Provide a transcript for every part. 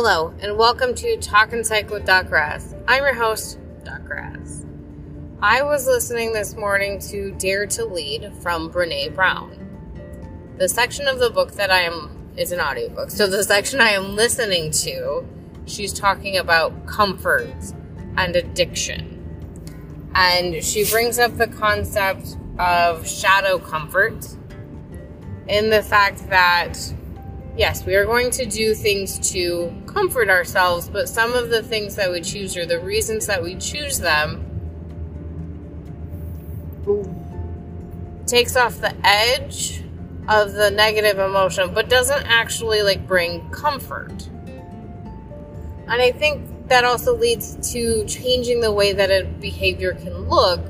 Hello, and welcome to Talk and Psych with Doc Raz. I'm your host, Doc Raz. I was listening this morning to Dare to Lead from Brene Brown. The section of the book that I am is an audiobook. So the section I am listening to, she's talking about comfort and addiction. And she brings up the concept of shadow comfort in the fact that yes, we are going to do things to comfort ourselves, but some of the things that we choose or the reasons that we choose them takes off the edge of the negative emotion, but doesn't actually like bring comfort. And I think that also leads to changing the way that a behavior can look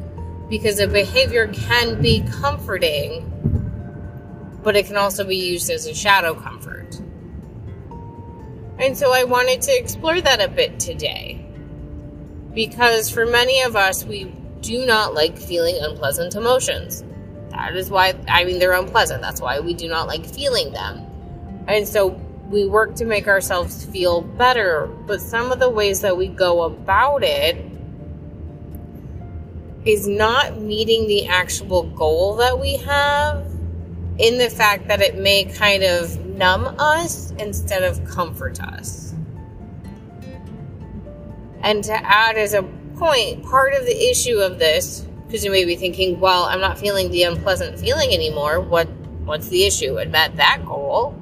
because a behavior can be comforting, but it can also be used as a shadow comfort. And so I wanted to explore that a bit today. Because for many of us, we do not like feeling unpleasant emotions. That is why, I mean, they're unpleasant. That's why we do not like feeling them. And so we work to make ourselves feel better. But some of the ways that we go about it is not meeting the actual goal that we have in the fact that it may kind of numb us instead of comfort us. And to add as a point, part of the issue of this because you may be thinking, well, I'm not feeling the unpleasant feeling anymore. What what's the issue? And met that goal.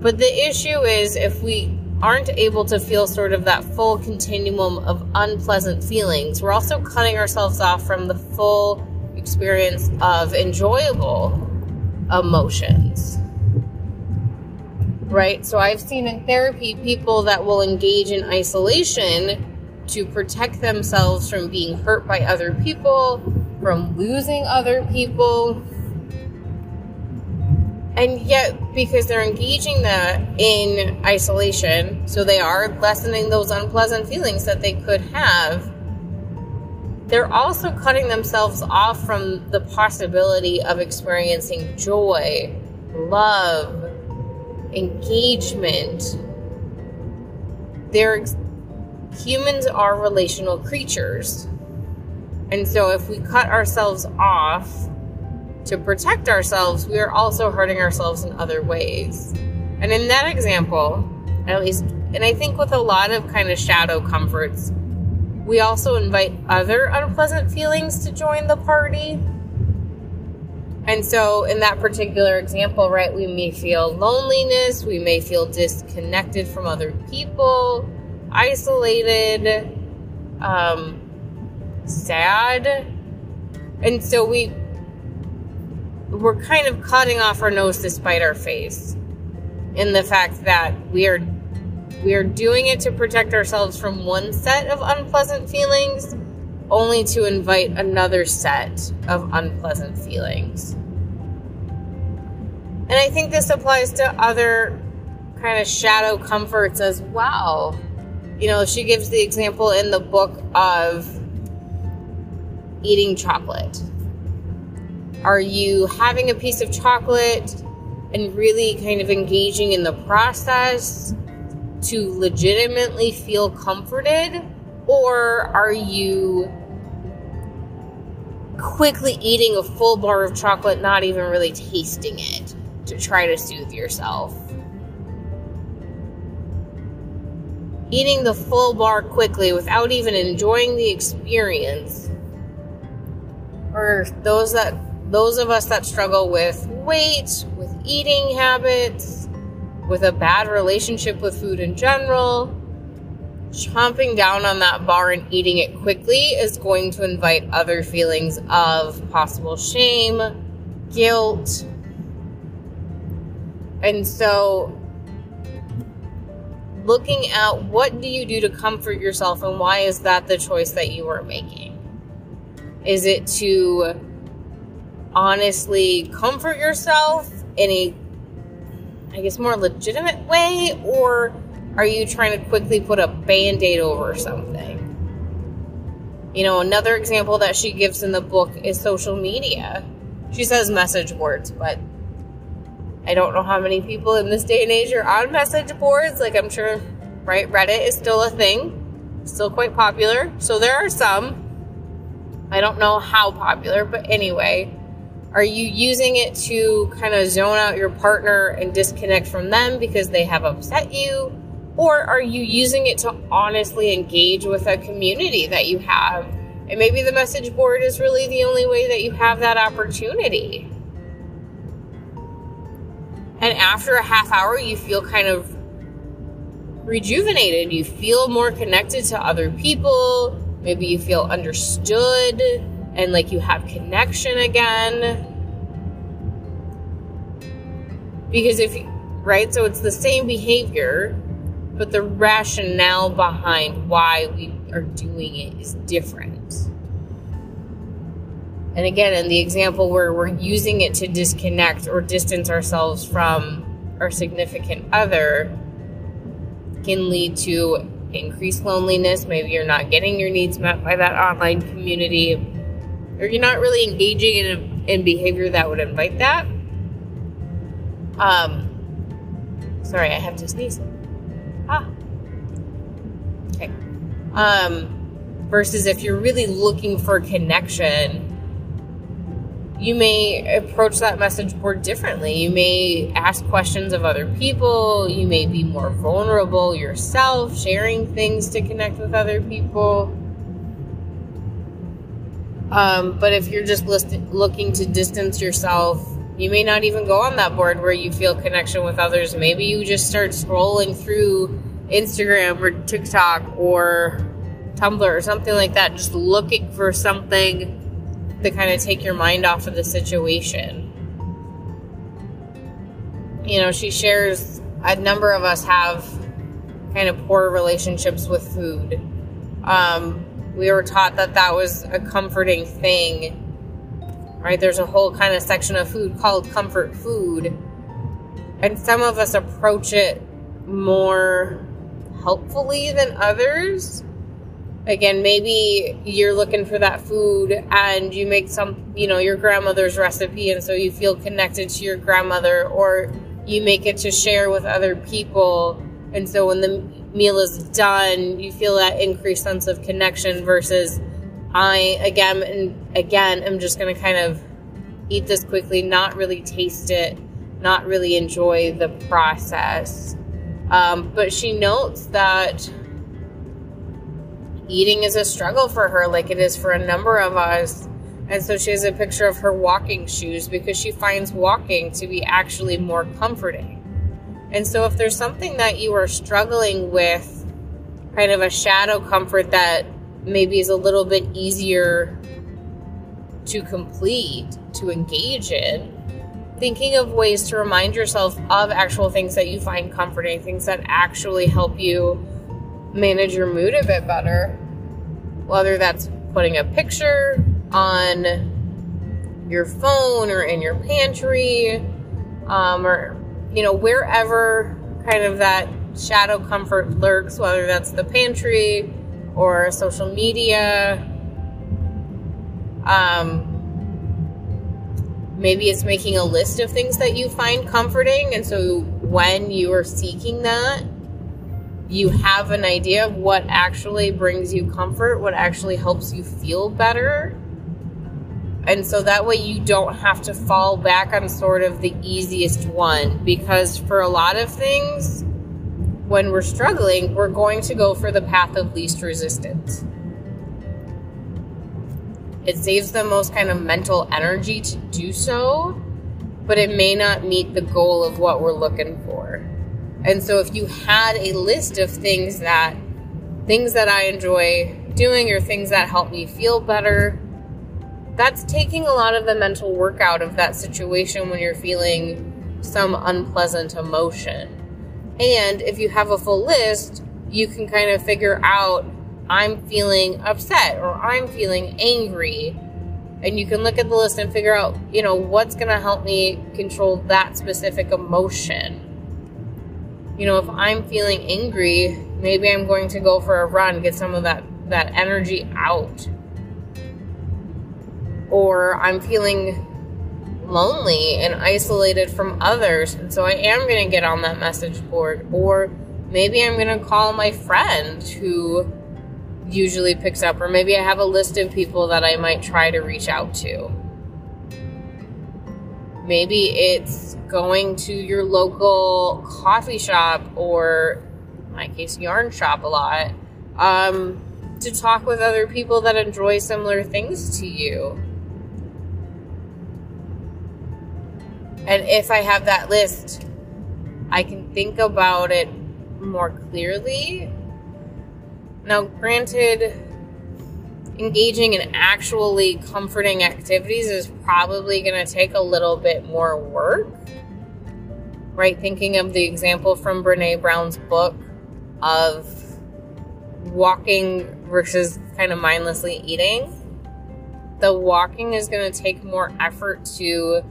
But the issue is if we aren't able to feel sort of that full continuum of unpleasant feelings, we're also cutting ourselves off from the full experience of enjoyable emotions. Right? So I've seen in therapy people that will engage in isolation to protect themselves from being hurt by other people, from losing other people. And yet, because they're engaging that in isolation, so they are lessening those unpleasant feelings that they could have, they're also cutting themselves off from the possibility of experiencing joy, love, engagement. They're humans are relational creatures. And so if we cut ourselves off to protect ourselves, we are also hurting ourselves in other ways. And in that example, at least, and I think with a lot of kind of shadow comforts, we also invite other unpleasant feelings to join the party. And so, in that particular example, right, we may feel loneliness, we may feel disconnected from other people, isolated, um, sad. And so we we're kind of cutting off our nose to spite our face in the fact that we are we are doing it to protect ourselves from one set of unpleasant feelings only to invite another set of unpleasant feelings. And I think this applies to other kind of shadow comforts as well you know, she gives the example in the book of eating chocolate. Are you having a piece of chocolate and really kind of engaging in the process to legitimately feel comforted? Or are you quickly eating a full bar of chocolate, not even really tasting it to try to soothe yourself? eating the full bar quickly without even enjoying the experience or those that those of us that struggle with weight, with eating habits, with a bad relationship with food in general, chomping down on that bar and eating it quickly is going to invite other feelings of possible shame, guilt. And so looking at what do you do to comfort yourself and why is that the choice that you are making? Is it to honestly comfort yourself in a, I guess, more legitimate way? Or are you trying to quickly put a band aid over something? You know, another example that she gives in the book is social media. She says message boards, but I don't know how many people in this day and age are on message boards. Like, I'm sure, right? Reddit is still a thing, still quite popular. So there are some. I don't know how popular, but anyway, are you using it to kind of zone out your partner and disconnect from them because they have upset you? Or are you using it to honestly engage with a community that you have? And maybe the message board is really the only way that you have that opportunity. And after a half hour, you feel kind of rejuvenated. You feel more connected to other people. Maybe you feel understood and like you have connection again. Because if right, so it's the same behavior, but the rationale behind why we are doing it is different. And again, in the example where we're using it to disconnect or distance ourselves from our significant other, can lead to increased loneliness. Maybe you're not getting your needs met by that online community, or you're not really engaging in, in behavior that would invite that. Um, sorry, I have to sneeze. Ah. Okay. Um, versus if you're really looking for connection, you may approach that message board differently. You may ask questions of other people. You may be more vulnerable yourself, sharing things to connect with other people. Um, but if you're just list- looking to distance yourself, you may not even go on that board where you feel connection with others. Maybe you just start scrolling through Instagram or TikTok or Tumblr or something like that, just looking for something to kind of take your mind off of the situation. You know, she shares a number of us have kind of poor relationships with food. Um, we were taught that that was a comforting thing, right? There's a whole kind of section of food called comfort food. And some of us approach it more helpfully than others again maybe you're looking for that food and you make some you know your grandmother's recipe and so you feel connected to your grandmother or you make it to share with other people and so when the meal is done you feel that increased sense of connection versus i again and again am just going to kind of eat this quickly not really taste it not really enjoy the process um, but she notes that eating is a struggle for her, like it is for a number of us. And so she has a picture of her walking shoes because she finds walking to be actually more comforting. And so if there's something that you are struggling with, kind of a shadow comfort that maybe is a little bit easier to complete, to engage in, thinking of ways to remind yourself of actual things that you find comforting, things that actually help you manage your mood a bit better. Whether that's putting a picture on your phone or in your pantry, um, or, you know, wherever kind of that shadow comfort lurks, whether that's the pantry or social media. Um, maybe it's making a list of things that you find comforting. And so when you are seeking that, you have an idea of what actually brings you comfort, what actually helps you feel better. And so that way you don't have to fall back on sort of the easiest one. Because for a lot of things, when we're struggling, we're going to go for the path of least resistance. It saves the most kind of mental energy to do so, but it may not meet the goal of what we're looking for. And so if you had a list of things that things that I enjoy doing or things that help me feel better, that's taking a lot of the mental work out of that situation when you're feeling some unpleasant emotion. And if you have a full list, you can kind of figure out I'm feeling upset or I'm feeling angry. And you can look at the list and figure out, you know, what's going to help me control that specific emotion you know, if I'm feeling angry, maybe I'm going to go for a run, get some of that, that energy out. Or I'm feeling lonely and isolated from others. And so I am going to get on that message board. Or maybe I'm going to call my friend who usually picks up, or maybe I have a list of people that I might try to reach out to. Maybe it's going to your local coffee shop or, in my case, yarn shop a lot um, to talk with other people that enjoy similar things to you. And if I have that list, I can think about it more clearly. Now, granted, engaging in actually comforting activities is probably going to take a little bit more work. Right? Thinking of the example from Brene Brown's book of walking versus kind of mindlessly eating. The walking is going to take more effort to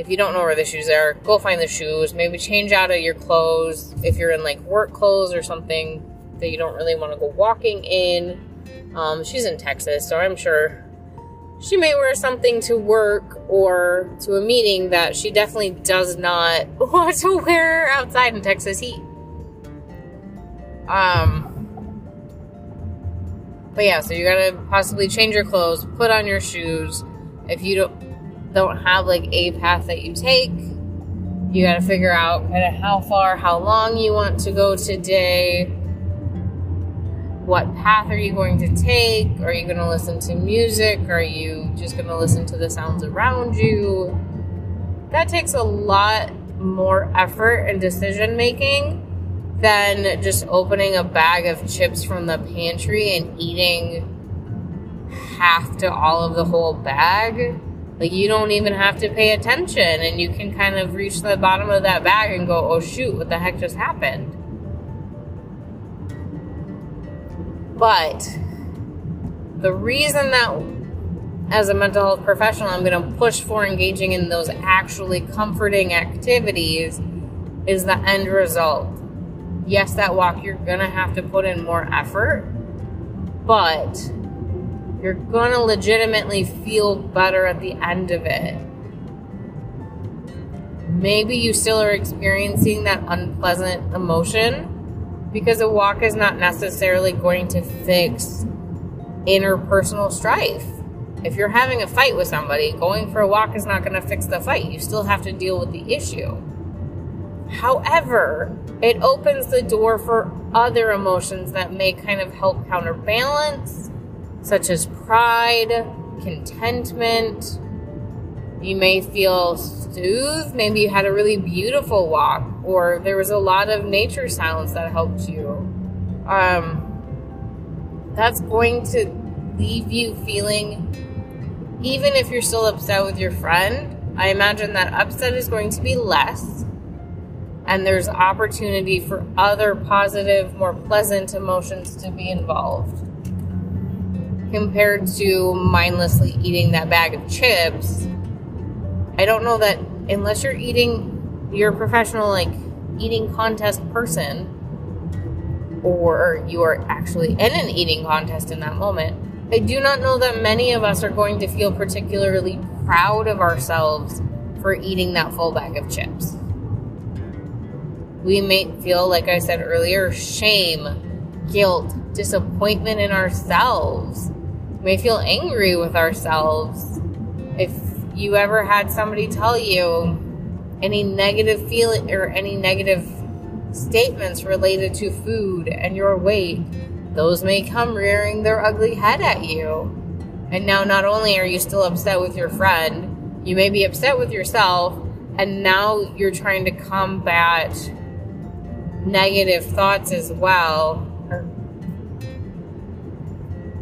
if you don't know where the shoes are, go find the shoes. Maybe change out of your clothes if you're in like work clothes or something that you don't really want to go walking in. Um, she's in Texas, so I'm sure she may wear something to work or to a meeting that she definitely does not want to wear outside in Texas heat. Um, but yeah, so you gotta possibly change your clothes, put on your shoes. If you don't don't have like a path that you take. You got to figure out kind of how far, how long you want to go today. What path are you going to take? Are you going to listen to music? Are you just going to listen to the sounds around you? That takes a lot more effort and decision making than just opening a bag of chips from the pantry and eating half to all of the whole bag like you don't even have to pay attention and you can kind of reach the bottom of that bag and go, oh shoot, what the heck just happened? But the reason that as a mental health professional I'm going to push for engaging in those actually comforting activities is the end result. Yes, that walk, you're going to have to put in more effort, but you're going to legitimately feel better at the end of it. Maybe you still are experiencing that unpleasant emotion because a walk is not necessarily going to fix interpersonal strife. If you're having a fight with somebody, going for a walk is not going to fix the fight. You still have to deal with the issue. However, it opens the door for other emotions that may kind of help counterbalance such as pride, contentment. You may feel soothed. Maybe you had a really beautiful walk, or there was a lot of nature sounds that helped you. Um, that's going to leave you feeling, even if you're still upset with your friend, I imagine that upset is going to be less. And there's opportunity for other positive, more pleasant emotions to be involved compared to mindlessly eating that bag of chips. I don't know that unless you're eating, you're a professional, like eating contest person, or you are actually in an eating contest in that moment. I do not know that many of us are going to feel particularly proud of ourselves for eating that full bag of chips. We may feel, like I said earlier, shame, guilt, disappointment in ourselves may feel angry with ourselves. If you ever had somebody tell you any negative feeling or any negative statements related to food and your weight, those may come rearing their ugly head at you. And now, not only are you still upset with your friend, you may be upset with yourself, and now you're trying to combat negative thoughts as well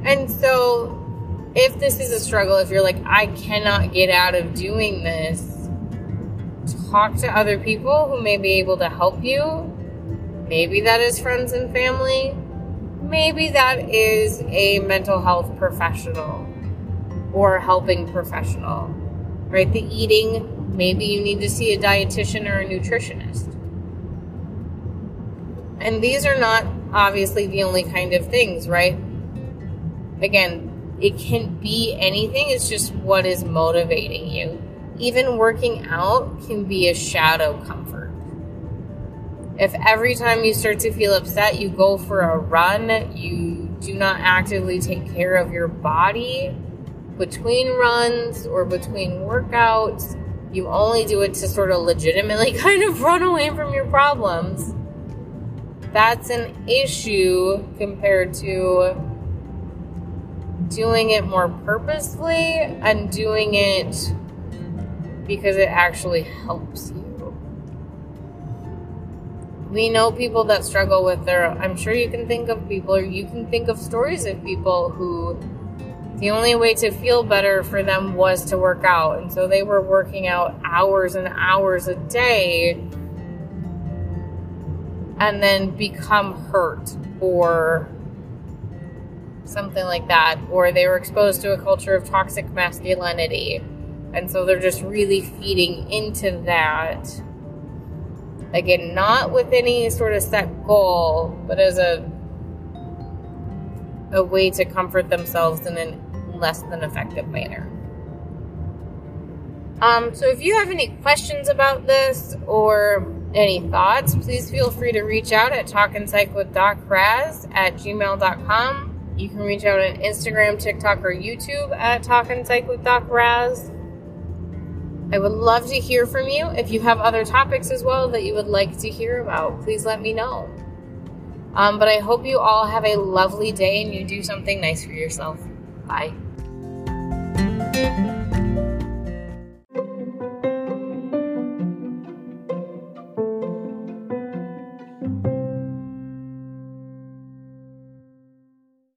and so, if this is a struggle, if you're like, I cannot get out of doing this, talk to other people who may be able to help you. Maybe that is friends and family. Maybe that is a mental health professional or helping professional, right? The eating, maybe you need to see a dietitian or a nutritionist. And these are not obviously the only kind of things, right? Again, it can be anything. It's just what is motivating you. even working out can be a shadow comfort. If every time you start to feel upset, you go for a run, you do not actively take care of your body between runs or between workouts, you only do it to sort of legitimately kind of run away from your problems. That's an issue compared to doing it more purposefully and doing it because it actually helps you. We know people that struggle with their, I'm sure you can think of people or you can think of stories of people who the only way to feel better for them was to work out. And so they were working out hours and hours a day and then become hurt or something like that. Or they were exposed to a culture of toxic masculinity. And so they're just really feeding into that. Again, not with any sort of set goal, but as a a way to comfort themselves in a less than effective manner. Um, so if you have any questions about this or any thoughts, please feel free to reach out at talkandpsych with Doc Raz at gmail.com. You can reach out on Instagram, TikTok, or YouTube at talkandpsych with Doc Raz. I would love to hear from you. If you have other topics as well that you would like to hear about, please let me know. Um, but I hope you all have a lovely day and you do something nice for yourself. Bye.